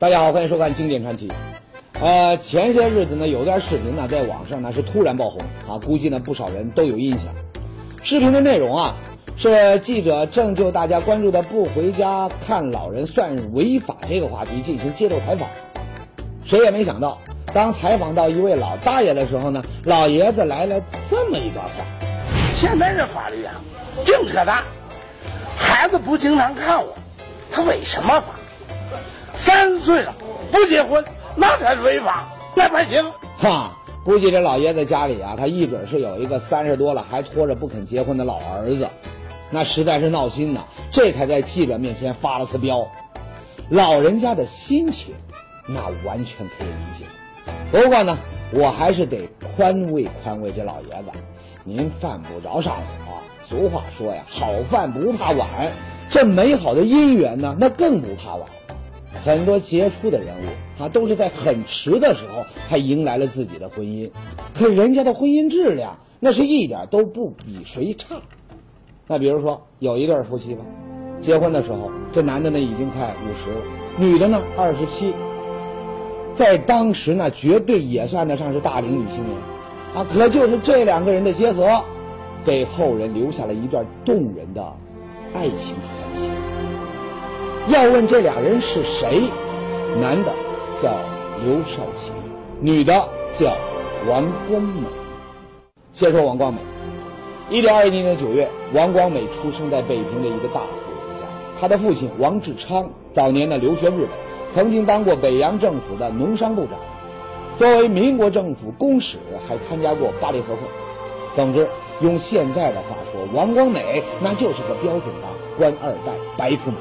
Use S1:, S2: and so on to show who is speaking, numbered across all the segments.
S1: 大家好，欢迎收看《经典传奇》。呃，前些日子呢，有段视频呢，在网上呢是突然爆红啊，估计呢不少人都有印象。视频的内容啊，是记者正就大家关注的不回家看老人算违法这个话题进行街头采访。谁也没想到，当采访到一位老大爷的时候呢，老爷子来了这么一段话：
S2: 现在这法律啊，净扯淡。孩子不经常看我，他违什么法？三岁了不结婚，那才是违法，那判刑。
S1: 哈，估计这老爷子家里啊，他一准是有一个三十多了还拖着不肯结婚的老儿子，那实在是闹心呐。这才在记者面前发了次飙。老人家的心情，那完全可以理解。不过呢，我还是得宽慰宽慰这老爷子，您犯不着上火。俗话说呀，好饭不怕晚，这美好的姻缘呢，那更不怕晚。很多杰出的人物啊，都是在很迟的时候才迎来了自己的婚姻，可人家的婚姻质量那是一点都不比谁差。那比如说有一对夫妻吧，结婚的时候这男的呢已经快五十了，女的呢二十七，在当时呢绝对也算得上是大龄女青年啊。可就是这两个人的结合，给后人留下了一段动人的爱情传奇。要问这俩人是谁，男的叫刘少奇，女的叫王光美。先说王光美，一九二一年的九月，王光美出生在北平的一个大户人家。他的父亲王志昌早年呢留学日本，曾经当过北洋政府的农商部长。作为民国政府公使，还参加过巴黎和会。总之，用现在的话说，王光美那就是个标准的官二代、白富美。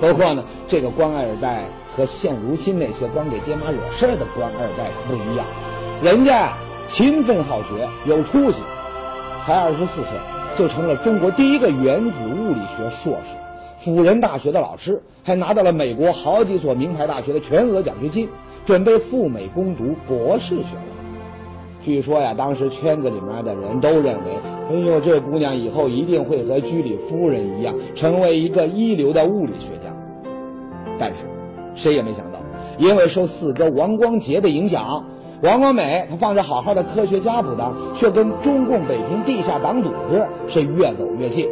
S1: 不过呢，这个官二代和现如今那些光给爹妈惹事儿的官二代可不一样，人家勤奋好学，有出息，才二十四岁就成了中国第一个原子物理学硕士，辅仁大学的老师，还拿到了美国好几所名牌大学的全额奖学金，准备赴美攻读博士学位。据说呀，当时圈子里面的人都认为，哎呦，这姑娘以后一定会和居里夫人一样，成为一个一流的物理学家。但是，谁也没想到，因为受四哥王光杰的影响，王光美她放着好好的科学家不当，却跟中共北平地下党组织是越走越近。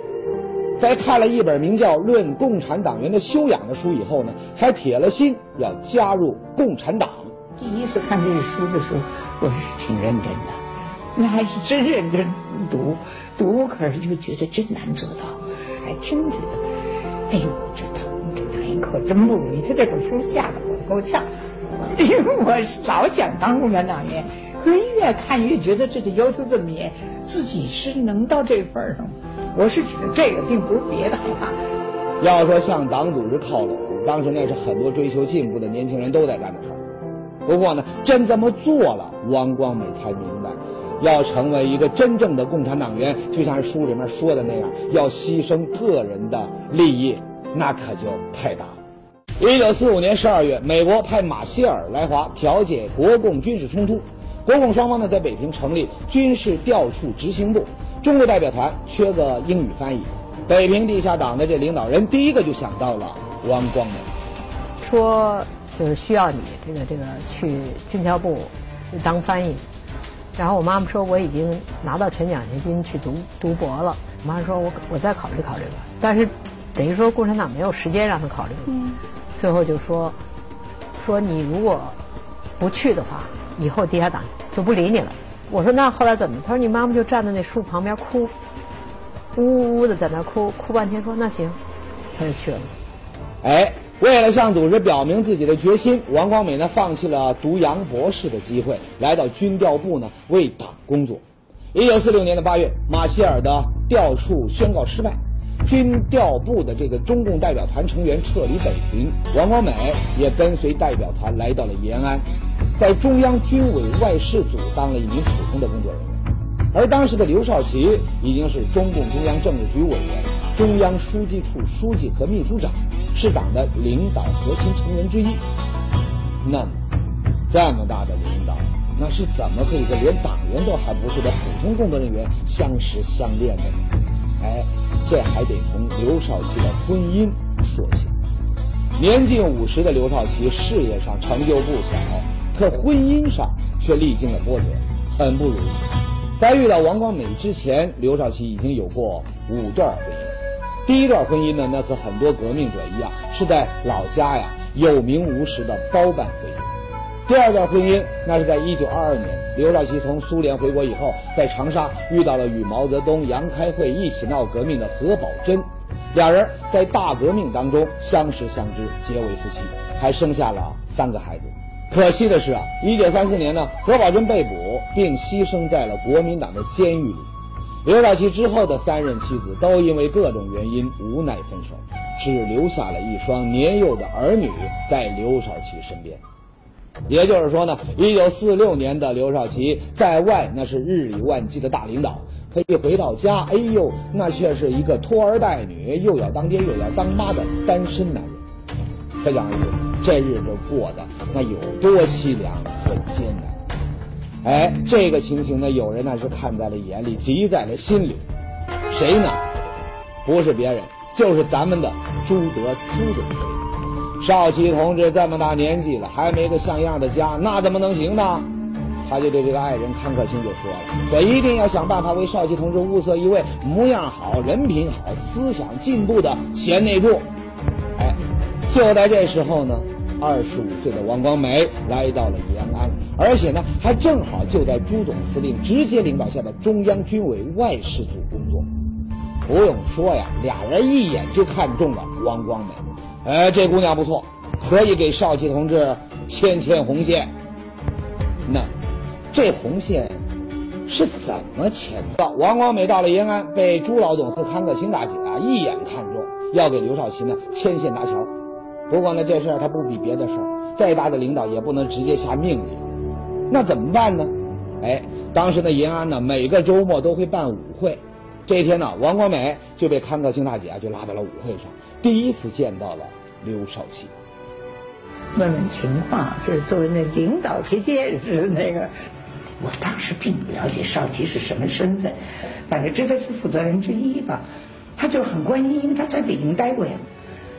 S1: 在看了一本名叫《论共产党员的修养》的书以后呢，还铁了心要加入共产党。
S3: 第一次看这个书的时候，我是挺认真的，那还是真认真读，读可是就觉得真难做到，还真觉得，哎呦，这当这党员可真不容易。他这本书吓得我够呛，因为我老想当共产党员，可是越看越觉得这个要求这么严，自己是能到这份儿上吗？我是觉得这个并不是别的害怕。
S1: 要说向党组织靠拢，当时那是很多追求进步的年轻人都在干的事儿。不过呢，真这么做了，王光美才明白，要成为一个真正的共产党员，就像书里面说的那样，要牺牲个人的利益，那可就太大了。一九四五年十二月，美国派马歇尔来华调解国共军事冲突，国共双方呢在北平成立军事调处执行部，中国代表团缺个英语翻译，北平地下党的这领导人第一个就想到了王光美，
S4: 说。就是需要你这个这个去军校部当翻译，然后我妈妈说我已经拿到全奖学金去读读博了。我妈说我我再考虑考虑吧，但是等于说共产党没有时间让他考虑。嗯。最后就说说你如果不去的话，以后地下党就不理你了。我说那后来怎么？他说你妈妈就站在那树旁边哭，呜呜呜的在那哭，哭半天说那行，他就去了。
S1: 哎。为了向组织表明自己的决心，王光美呢放弃了读洋博士的机会，来到军调部呢为党工作。一九四六年的八月，马歇尔的调处宣告失败，军调部的这个中共代表团成员撤离北平，王光美也跟随代表团来到了延安，在中央军委外事组当了一名普通的工作人员。而当时的刘少奇已经是中共中央政治局委员。中央书记处书记和秘书长是党的领导核心成员之一。那么，这么大的领导，那是怎么和一个连党员都还不是的普通工作人员相识相恋的呢？哎，这还得从刘少奇的婚姻说起。年近五十的刘少奇事业上成就不小，可婚姻上却历经了波折，很不如意。在遇到王光美之前，刘少奇已经有过五段婚姻。第一段婚姻呢，那和很多革命者一样，是在老家呀有名无实的包办婚姻。第二段婚姻，那是在一九二二年，刘少奇从苏联回国以后，在长沙遇到了与毛泽东、杨开慧一起闹革命的何宝珍。两人在大革命当中相识相知，结为夫妻，还生下了三个孩子。可惜的是啊，一九三四年呢，何宝珍被捕并牺牲在了国民党的监狱里。刘少奇之后的三任妻子都因为各种原因无奈分手，只留下了一双年幼的儿女在刘少奇身边。也就是说呢，一九四六年的刘少奇在外那是日理万机的大领导。可一回到家，哎呦，那却是一个拖儿带女，又要当爹又要当妈的单身男人。可想而知，这日子过得那有多凄凉和艰难。哎，这个情形呢，有人那是看在了眼里，急在了心里。谁呢？不是别人，就是咱们的朱德朱总司令。少奇同志这么大年纪了，还没个像样的家，那怎么能行呢？他就对这个爱人康克清就说了：“说一定要想办法为少奇同志物色一位模样好、人品好、思想进步的贤内助。”哎，就在这时候呢，二十五岁的王光美来到了延安，而且呢，还正好就在朱总司令直接领导下的中央军委外事组工作。不用说呀，俩人一眼就看中了王光美。哎，这姑娘不错，可以给少奇同志牵牵红线。那。这红线是怎么牵的？王光美到了延安，被朱老总和康克清大姐啊一眼看中，要给刘少奇呢牵线搭桥。不过呢，这事儿他不比别的事儿，再大的领导也不能直接下命令。那怎么办呢？哎，当时的延安呢，每个周末都会办舞会。这一天呢，王光美就被康克清大姐啊就拉到了舞会上，第一次见到了刘少奇，
S3: 问问情况，就是作为那领导接见是那个。我当时并不了解少奇是什么身份，反正知道是负责人之一吧。他就很关心，因为他在北京待过呀。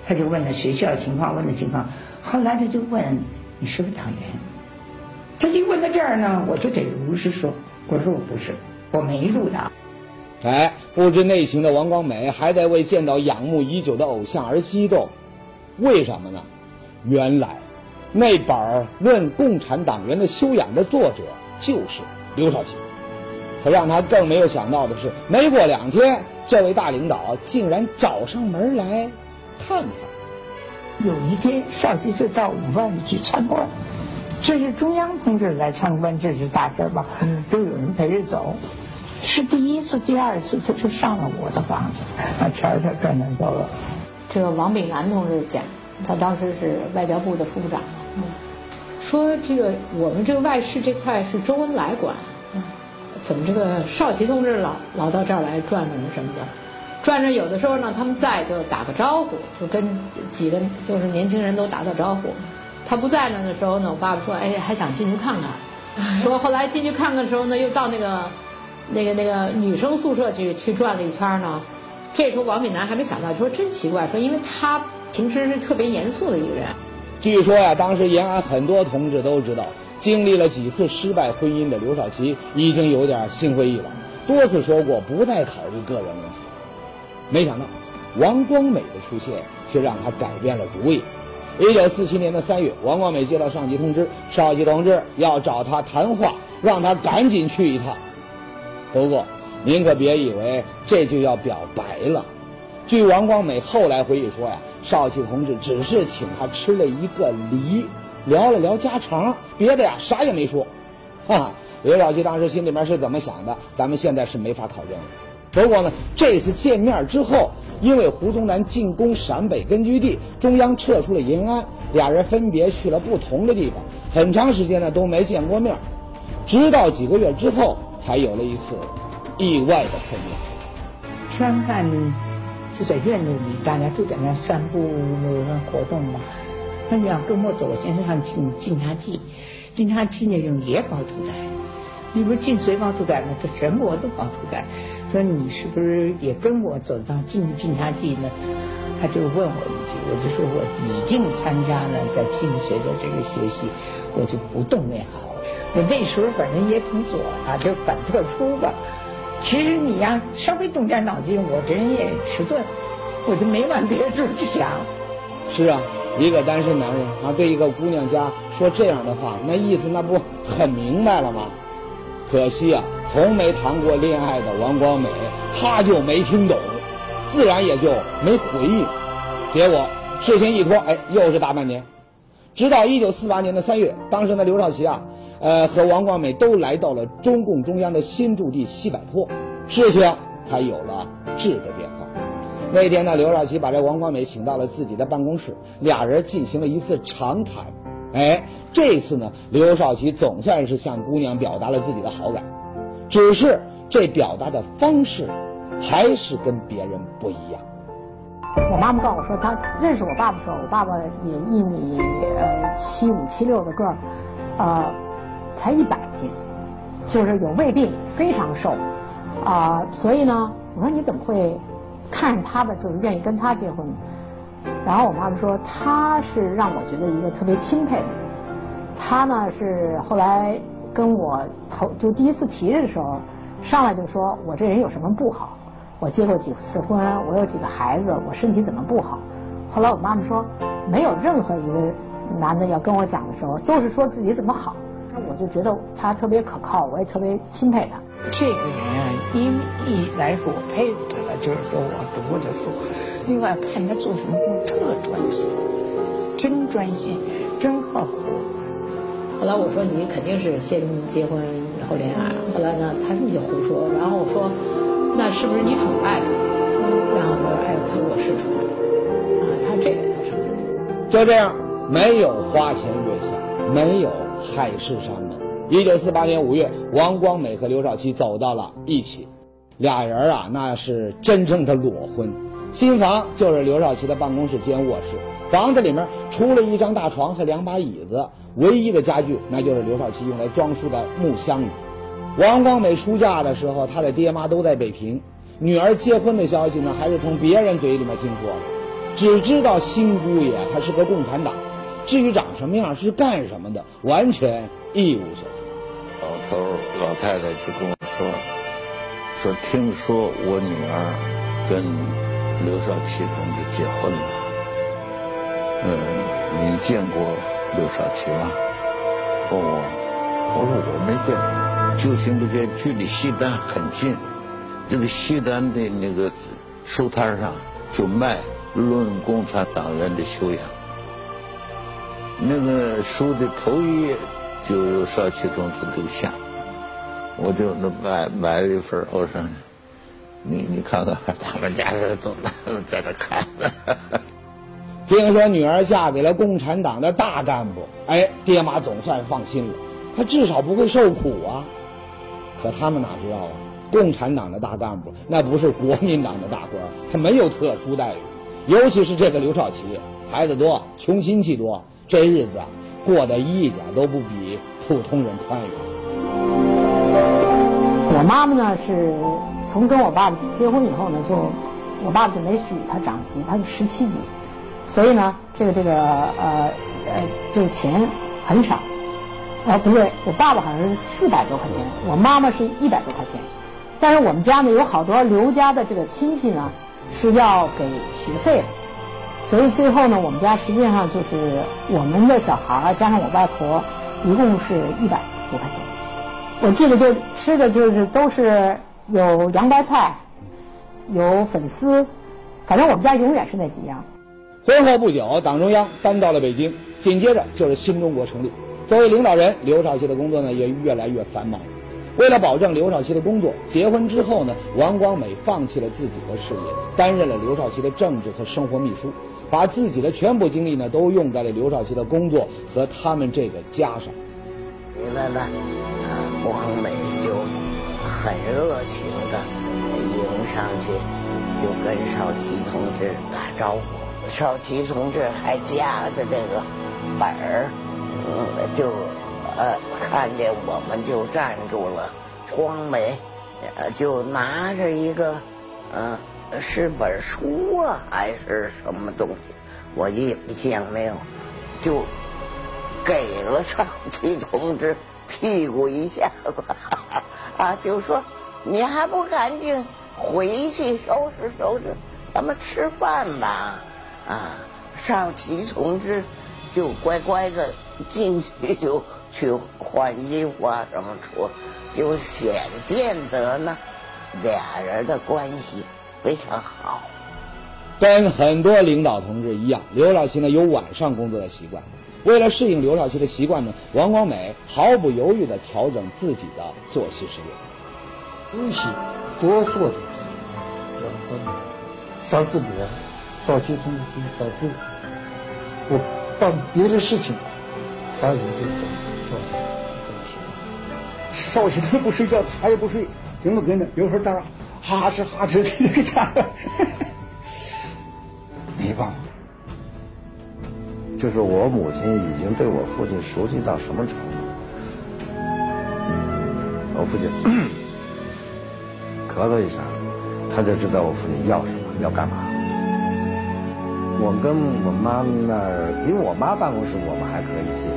S3: 他就问了学校情况，问了情况。后来他就问你是不是党员？他一问到这儿呢，我就得如实说，我说我不是，我没入党。
S1: 哎，不知内情的王光美还在为见到仰慕已久的偶像而激动，为什么呢？原来那本《论共产党员的修养》的作者。就是刘少奇，可让他更没有想到的是，没过两天，这位大领导竟然找上门来看看。
S3: 有一天，少奇就到武汉去参观，这是中央同志来参观，这是大事吧？嗯，都有人陪着走。是第一次、第二次，他就上了我的房子，啊，瞧瞧转转走了。
S4: 这个王炳南同志讲，他当时是外交部的副部长。嗯。说这个我们这个外事这块是周恩来管，怎么这个少奇同志老老到这儿来转转什么的，转转有的时候呢他们在就打个招呼，就跟几个就是年轻人都打打招呼。他不在呢的时候呢，我爸爸说哎还想进去看看，说后来进去看看的时候呢，又到那个那个那个女生宿舍去去转了一圈呢。这时候王敏南还没想到，说真奇怪，说因为他平时是特别严肃的一个人。
S1: 据说呀，当时延安很多同志都知道，经历了几次失败婚姻的刘少奇已经有点心灰意冷，多次说过不再考虑个人问题。没想到，王光美的出现却让他改变了主意。一九四七年的三月，王光美接到上级通知，少奇同志要找他谈话，让他赶紧去一趟。不过，您可别以为这就要表白了。据王光美后来回忆说呀，少奇同志只是请他吃了一个梨，聊了聊家常，别的呀啥也没说。哈，刘少奇当时心里面是怎么想的，咱们现在是没法考证了。不过呢，这次见面之后，因为胡宗南进攻陕北根据地，中央撤出了延安，俩人分别去了不同的地方，很长时间呢都没见过面，直到几个月之后，才有了一次意外的碰面。
S3: 吃完饭。就在院子里，大家都在那散步、那活动嘛。他你要跟我走，先上进晋察冀，晋察冀那种也搞土改，你不是进绥搞土改吗？这全国都搞土改。说你是不是也跟我走到晋晋察冀呢？他就问我一句。我就说我已经参加了在进学的这个学习，我就不动那行了。我那时候反正也挺左啊，就反特出吧。其实你呀，稍微动点脑筋，我这人也迟钝，我就没往别处想。
S1: 是啊，一个单身男人啊，对一个姑娘家说这样的话，那意思那不很明白了吗？可惜啊，从没谈过恋爱的王光美，他就没听懂，自然也就没回应。结果事情一拖，哎，又是大半年。直到一九四八年的三月，当时的刘少奇啊，呃，和王光美都来到了中共中央的新驻地西柏坡，事情才有了质的变化。那天呢，刘少奇把这王光美请到了自己的办公室，俩人进行了一次长谈。哎，这次呢，刘少奇总算是向姑娘表达了自己的好感，只是这表达的方式还是跟别人不一样。
S5: 我妈妈告诉我说，她认识我爸爸时候，我爸爸也一米呃七五七六的个儿，呃，才一百斤，就是有胃病，非常瘦，啊，所以呢，我说你怎么会看上他的，就是愿意跟他结婚呢？然后我妈妈说，他是让我觉得一个特别钦佩的人。他呢是后来跟我头就第一次提的时候，上来就说我这人有什么不好？我结过几次婚，我有几个孩子，我身体怎么不好？后来我妈妈说，没有任何一个男的要跟我讲的时候，都是说自己怎么好。那我就觉得他特别可靠，我也特别钦佩他。
S3: 这个人啊，因为一来说我佩服他了，就是说我读过的书。另外看他做什么工特专心，真专心，真刻苦。
S5: 后来我说你肯定是先结婚后恋爱。后来呢，他说你就胡说。然后我说，那是不是你宠爱他？然后他说，哎，他说我是宠爱啊，他这个他承认。
S1: 就这样，没有花前月下，没有海誓山盟。一九四八年五月，王光美和刘少奇走到了一起，俩人啊，那是真正的裸婚。新房就是刘少奇的办公室兼卧室，房子里面除了一张大床和两把椅子，唯一的家具那就是刘少奇用来装书的木箱子。王光美出嫁的时候，她的爹妈都在北平，女儿结婚的消息呢，还是从别人嘴里面听说的，只知道新姑爷他是个共产党，至于长什么样是干什么的，完全一无所知。
S6: 老头老太太就跟我说，说听说我女儿跟。刘少奇同志结婚了，嗯，你见过刘少奇吗？哦，我说我没见过，就行不见，距离西单很近，这个西单的那个书摊上就卖《论共产党员的修养》，那个书的头一页就有少奇同志头像，我就那买买了一份，我说。你你看看，他们家人都在这看。
S1: 听说女儿嫁给了共产党的大干部，哎，爹妈总算放心了，他至少不会受苦啊。可他们哪知道啊，共产党的大干部那不是国民党的大官，他没有特殊待遇。尤其是这个刘少奇，孩子多，穷亲戚多，这日子啊过得一点都不比普通人宽裕。
S5: 我妈妈呢是。从跟我爸爸结婚以后呢，就我爸爸就没许他长级，他就十七级，所以呢，这个这个呃呃，这个钱很少，啊不对，我爸爸好像是四百多块钱，我妈妈是一百多块钱，但是我们家呢有好多刘家的这个亲戚呢是要给学费的，所以最后呢，我们家实际上就是我们的小孩加上我外婆，一共是一百多块钱，我记得就吃的就是都是。有洋白菜，有粉丝，反正我们家永远是那几样。
S1: 婚后不久，党中央搬到了北京，紧接着就是新中国成立。作为领导人，刘少奇的工作呢也越来越繁忙。为了保证刘少奇的工作，结婚之后呢，王光美放弃了自己的事业，担任了刘少奇的政治和生活秘书，把自己的全部精力呢都用在了刘少奇的工作和他们这个家上。
S6: 来来，王美就。很热情的迎上去，就跟少奇同志打招呼。少奇同志还夹着这个本儿，嗯，就呃看见我们就站住了。光美呃就拿着一个呃
S7: 是本书啊，还是什么东西？我印象没有，就给了少奇同志屁股一下子，啊，就说你还不赶紧回去收拾收拾，咱们吃饭吧。啊，少奇同志就乖乖的进去就去换衣服啊，什么出，就显见得呢，俩人的关系。非常好，
S1: 跟很多领导同志一样，刘老七呢有晚上工作的习惯。为了适应刘少奇的习惯呢，王光美毫不犹豫地调整自己的作息时间。
S8: 东西多做点，两三年、三四点，少奇同志去开会，或办别的事情，他也得等少奇同志
S9: 少奇他不睡觉，他也不睡，就么跟着，有时候在那。哈哧哈哧的那个家伙，
S10: 就是我母亲已经对我父亲熟悉到什么程度？我父亲咳嗽一下，他就知道我父亲要什么，要干嘛。我跟我妈那儿，因为我妈办公室我们还可以进，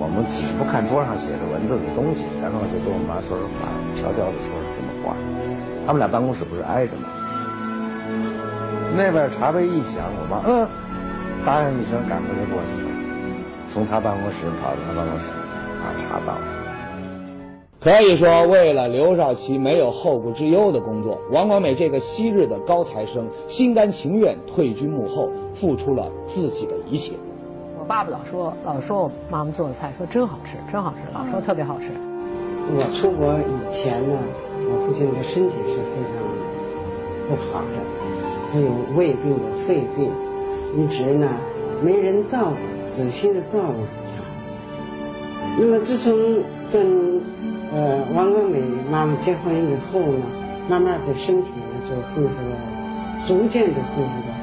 S10: 我们只是不看桌上写着文字的东西，然后就跟我妈说说话，悄悄的说什么话。他们俩办公室不是挨着吗？那边茶杯一响，我妈嗯，答应一声，赶快就过去了。从他办公室跑到他办公室，把茶倒了。
S1: 可以说，为了刘少奇没有后顾之忧的工作，王光美这个昔日的高材生，心甘情愿退居幕后，付出了自己的一切。
S4: 我爸爸老说，老说我妈妈做的菜，说真好吃，真好吃，老说特别好吃。
S11: 我出国以前呢。我父亲的身体是非常不好的，他有胃病、有肺病，一直呢没人照顾，仔细的照顾他。那么自从跟呃王光美妈妈结婚以后呢，慢慢的身体呢就恢复了，逐渐的恢复的，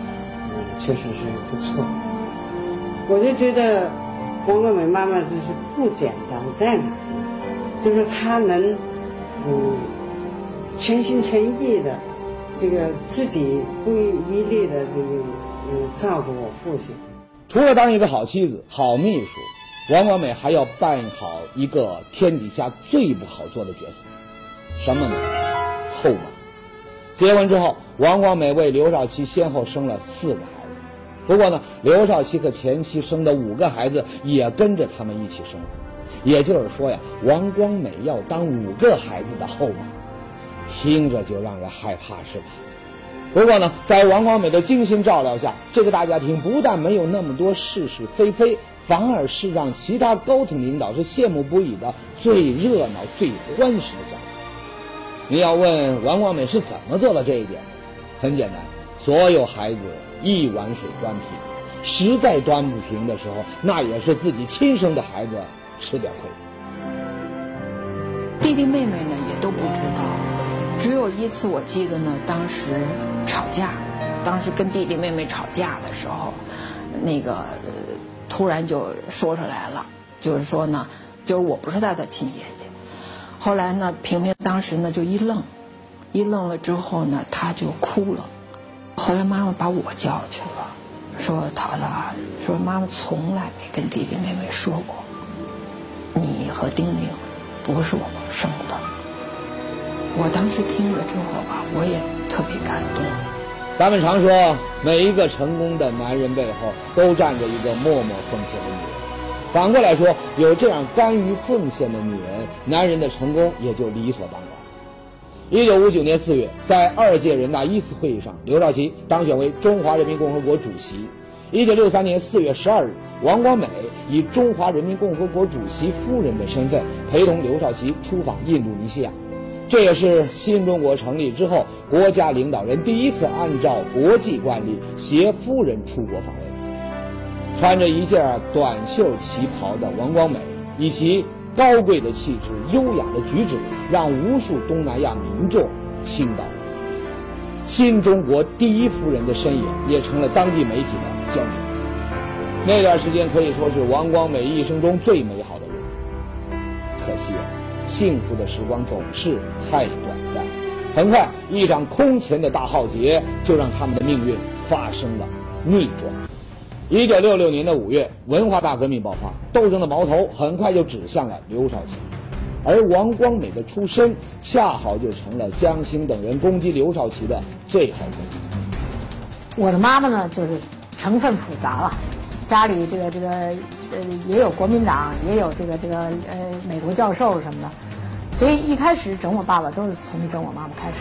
S11: 嗯，确实是不错。我就觉得王光美妈妈就是不简单在哪，就是她能嗯。全心全意的，这个自己不遗余力的这个嗯照顾我父亲。
S1: 除了当一个好妻子、好秘书，王光美还要扮好一个天底下最不好做的角色，什么呢？后妈。结婚之后，王光美为刘少奇先后生了四个孩子。不过呢，刘少奇和前妻生的五个孩子也跟着他们一起生活。也就是说呀，王光美要当五个孩子的后妈。听着就让人害怕，是吧？不过呢，在王光美的精心照料下，这个大家庭不但没有那么多是是非非，反而是让其他高层领导是羡慕不已的最热闹、最欢实的家庭。你要问王光美是怎么做到这一点的？很简单，所有孩子一碗水端平，实在端不平的时候，那也是自己亲生的孩子吃点亏。
S12: 弟弟妹妹呢，也都不知道。只有一次我记得呢，当时吵架，当时跟弟弟妹妹吵架的时候，那个突然就说出来了，就是说呢，就是我不是他的亲姐姐。后来呢，萍萍当时呢就一愣，一愣了之后呢，他就哭了。后来妈妈把我叫去了，说淘淘啊，说妈妈从来没跟弟弟妹妹说过，你和丁丁不是我们生的。我当时听了之后吧，我也特别感动。
S1: 咱们常说，每一个成功的男人背后都站着一个默默奉献的女人。反过来说，有这样甘于奉献的女人，男人的成功也就理所当然。一九五九年四月，在二届人大一次会议上，刘少奇当选为中华人民共和国主席。一九六三年四月十二日，王光美以中华人民共和国主席夫人的身份，陪同刘少奇出访印度尼西亚。这也是新中国成立之后，国家领导人第一次按照国际惯例携夫人出国访问。穿着一件短袖旗袍的王光美，以其高贵的气质、优雅的举止，让无数东南亚民众倾倒。新中国第一夫人的身影也成了当地媒体的焦点。那段时间可以说是王光美一生中最美好的日子。可惜啊。幸福的时光总是太短暂，很快，一场空前的大浩劫就让他们的命运发生了逆转。一九六六年的五月，文化大革命爆发，斗争的矛头很快就指向了刘少奇，而王光美的出身恰好就成了江青等人攻击刘少奇的最好工具。
S4: 我的妈妈呢，就是成分复杂了，家里这个这个呃也有国民党，也有这个这个呃美国教授什么的，所以一开始整我爸爸都是从整我妈妈开始。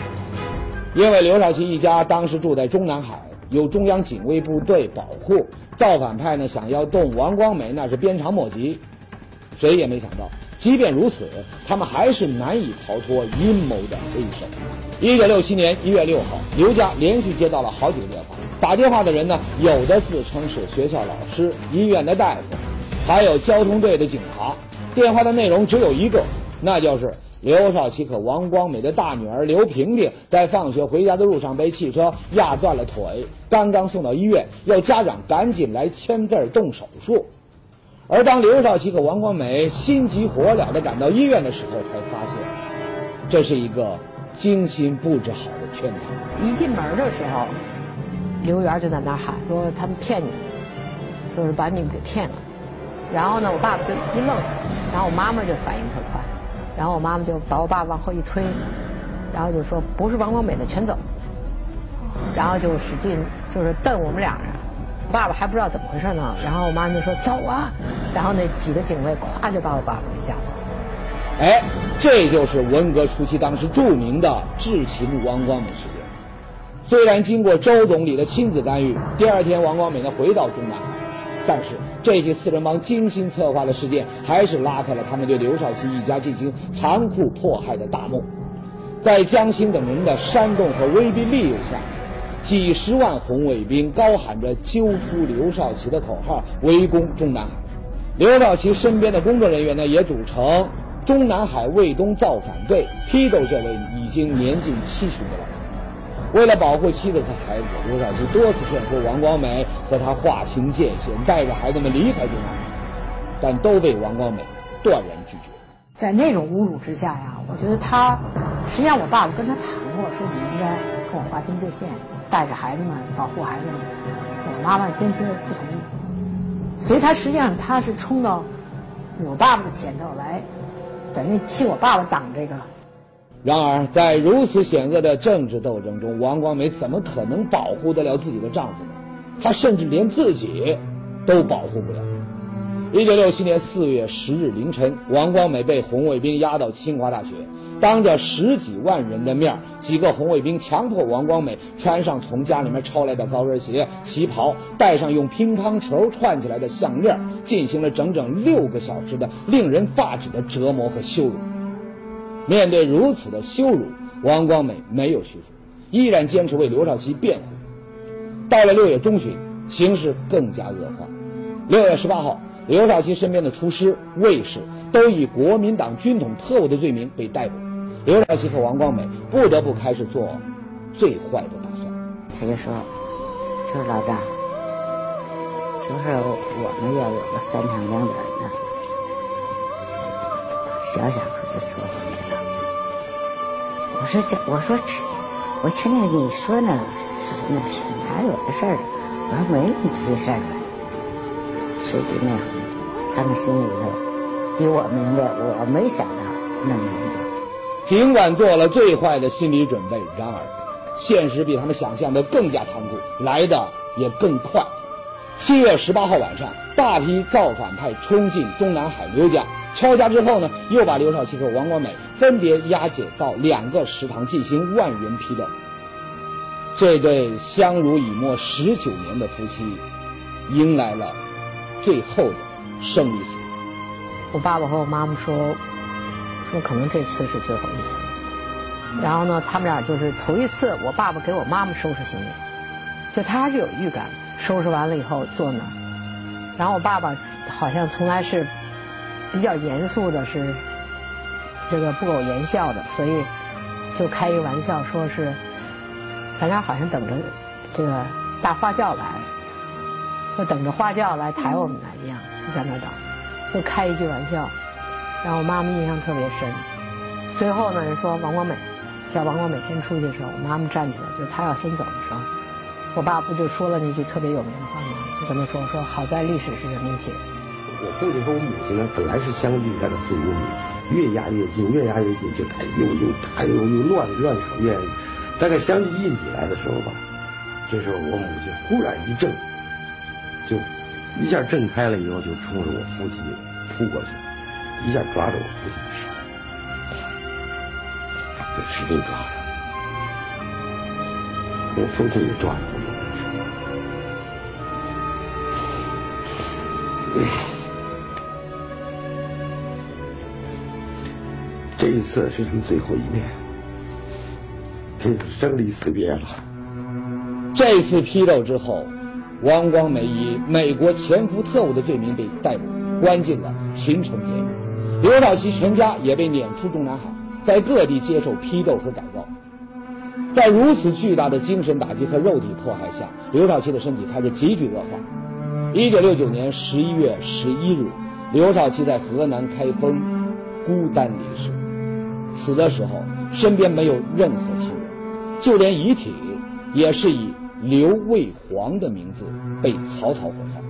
S1: 因为刘少奇一家当时住在中南海，有中央警卫部队保护，造反派呢想要动王光美那是鞭长莫及。谁也没想到，即便如此，他们还是难以逃脱阴谋的黑手。一九六七年一月六号，刘家连续接到了好几个电话，打电话的人呢，有的自称是学校老师、医院的大夫，还有交通队的警察。电话的内容只有一个，那就是刘少奇和王光美的大女儿刘萍萍在放学回家的路上被汽车压断了腿，刚刚送到医院，要家长赶紧来签字儿动手术。而当刘少奇和王光美心急火燎地赶到医院的时候，才发现，这是一个精心布置好的圈套。
S4: 一进门的时候，刘源就在那儿喊说他们骗你，说是把你们给骗了。然后呢，我爸爸就一愣，然后我妈妈就反应特快，然后我妈妈就把我爸爸往后一推，然后就说不是王光美的全走，然后就使劲就是瞪我们俩人。爸爸还不知道怎么回事呢，然后我妈就说走啊，然后那几个警卫咵就把我爸爸给架走了。
S1: 哎，这就是文革初期当时著名的智其路王光美事件。虽然经过周总理的亲自干预，第二天王光美呢回到中南海，但是这起四人帮精心策划的事件，还是拉开了他们对刘少奇一家进行残酷迫害的大幕。在江青等人的煽动和威逼利诱下。几十万红卫兵高喊着“揪出刘少奇”的口号，围攻中南海。刘少奇身边的工作人员呢，也组成中南海卫东造反队，批斗这位已经年近七旬的老人。为了保护妻子和孩子，刘少奇多次劝说王光美和他划清界限，带着孩子们离开中南海，但都被王光美断然拒绝。
S4: 在那种侮辱之下呀，我觉得他，实际上我爸爸跟他谈过，说你应该跟我划清界限。带着孩子们保护孩子们，我妈妈坚决不同意，所以他实际上他是冲到我爸爸的前头来，等于替我爸爸挡这个。
S1: 然而，在如此险恶的政治斗争中，王光美怎么可能保护得了自己的丈夫呢？她甚至连自己都保护不了。一九六七年四月十日凌晨，王光美被红卫兵押到清华大学。当着十几万人的面，几个红卫兵强迫王光美穿上从家里面抄来的高跟鞋、旗袍，戴上用乒乓球串起来的项链，进行了整整六个小时的令人发指的折磨和羞辱。面对如此的羞辱，王光美没有屈服，依然坚持为刘少奇辩护。到了六月中旬，形势更加恶化。六月十八号，刘少奇身边的厨师、卫士都以国民党军统特务的罪名被逮捕。刘少奇和王光美不得不开始做最坏的打算。
S7: 他就说：“就是老张，就是我们要有个三长两短的，想想可就凑合没了。”我说：“这，我说这，我听听你说那是那是哪有的事儿？我说没你这事儿。实际呢，他们心里头比我明白，我没想到那么严重。”
S1: 尽管做了最坏的心理准备，然而，现实比他们想象的更加残酷，来的也更快。七月十八号晚上，大批造反派冲进中南海刘家，抄家之后呢，又把刘少奇和王光美分别押解到两个食堂进行万人批斗。这对相濡以沫十九年的夫妻，迎来了最后的胜利。
S4: 我爸爸和我妈妈说。说可能这次是最后一次，然后呢，他们俩就是头一次，我爸爸给我妈妈收拾行李，就他还是有预感，收拾完了以后坐那儿，然后我爸爸好像从来是比较严肃的，是这个不苟言笑的，所以就开一个玩笑，说是咱俩好像等着这个大花轿来，就等着花轿来抬我们来一样，在那等，就开一句玩笑。然后我妈妈印象特别深，最后呢，说王光美叫王光美先出去的时候，我妈妈站起来，就她要先走的时候，我爸不就说了那句特别有名的话吗？就跟他说说好在历史是人民写的。
S13: 我父亲和我母亲呢，本来是相距大概四五米，越压越近，越压越近，就打又又打又又乱乱场面。大概相距一米来的时候吧，这时候我母亲忽然一震，就一下震开了以后，就冲着我父亲扑过去，一下抓着我父亲的手，就使劲抓着。我父亲也抓住这一次是他们最后一面，这是生离死别了。
S1: 这次批斗之后，王光美以美国潜伏特务的罪名被逮捕，关进了秦城监狱。刘少奇全家也被撵出中南海，在各地接受批斗和改造。在如此巨大的精神打击和肉体迫害下，刘少奇的身体开始急剧恶化。一九六九年十一月十一日，刘少奇在河南开封孤单离世。死的时候，身边没有任何亲人，就连遗体也是以刘卫煌的名字被草草火化。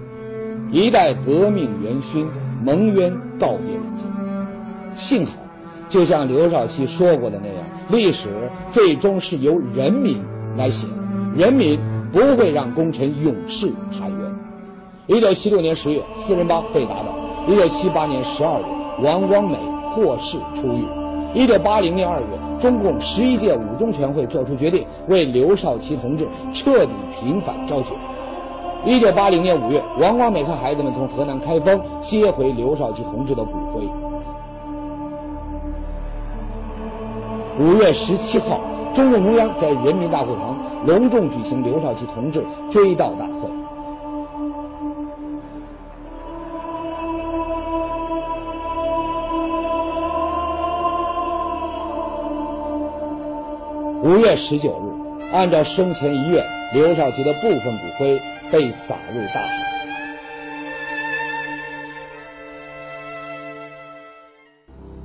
S1: 一代革命元勋蒙冤告别人间。幸好，就像刘少奇说过的那样，历史最终是由人民来写的，人民不会让功臣永世含冤。一九七六年十月，四人帮被打倒；一九七八年十二月，王光美获释出狱。一九八零年二月，中共十一届五中全会作出决定，为刘少奇同志彻底平反昭雪。一九八零年五月，王光美和孩子们从河南开封接回刘少奇同志的骨灰。五月十七号，中共中央在人民大会堂隆重举行刘少奇同志追悼大会。五月十九日，按照生前遗愿，刘少奇的部分骨灰被撒入大海。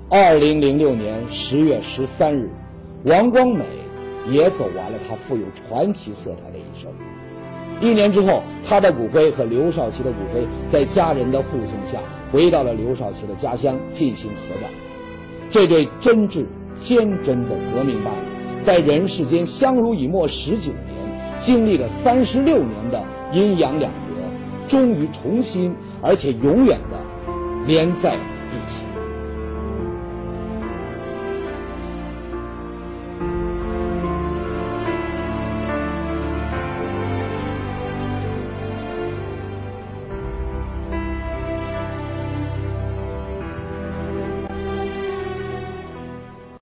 S1: 二零零六年十月十三日，王光美也走完了他富有传奇色彩的一生。一年之后，他的骨灰和刘少奇的骨灰在家人的护送下回到了刘少奇的家乡进行合葬。这对真挚坚贞的革命伴侣。在人世间相濡以沫十九年，经历了三十六年的阴阳两隔，终于重新而且永远的连在了一起。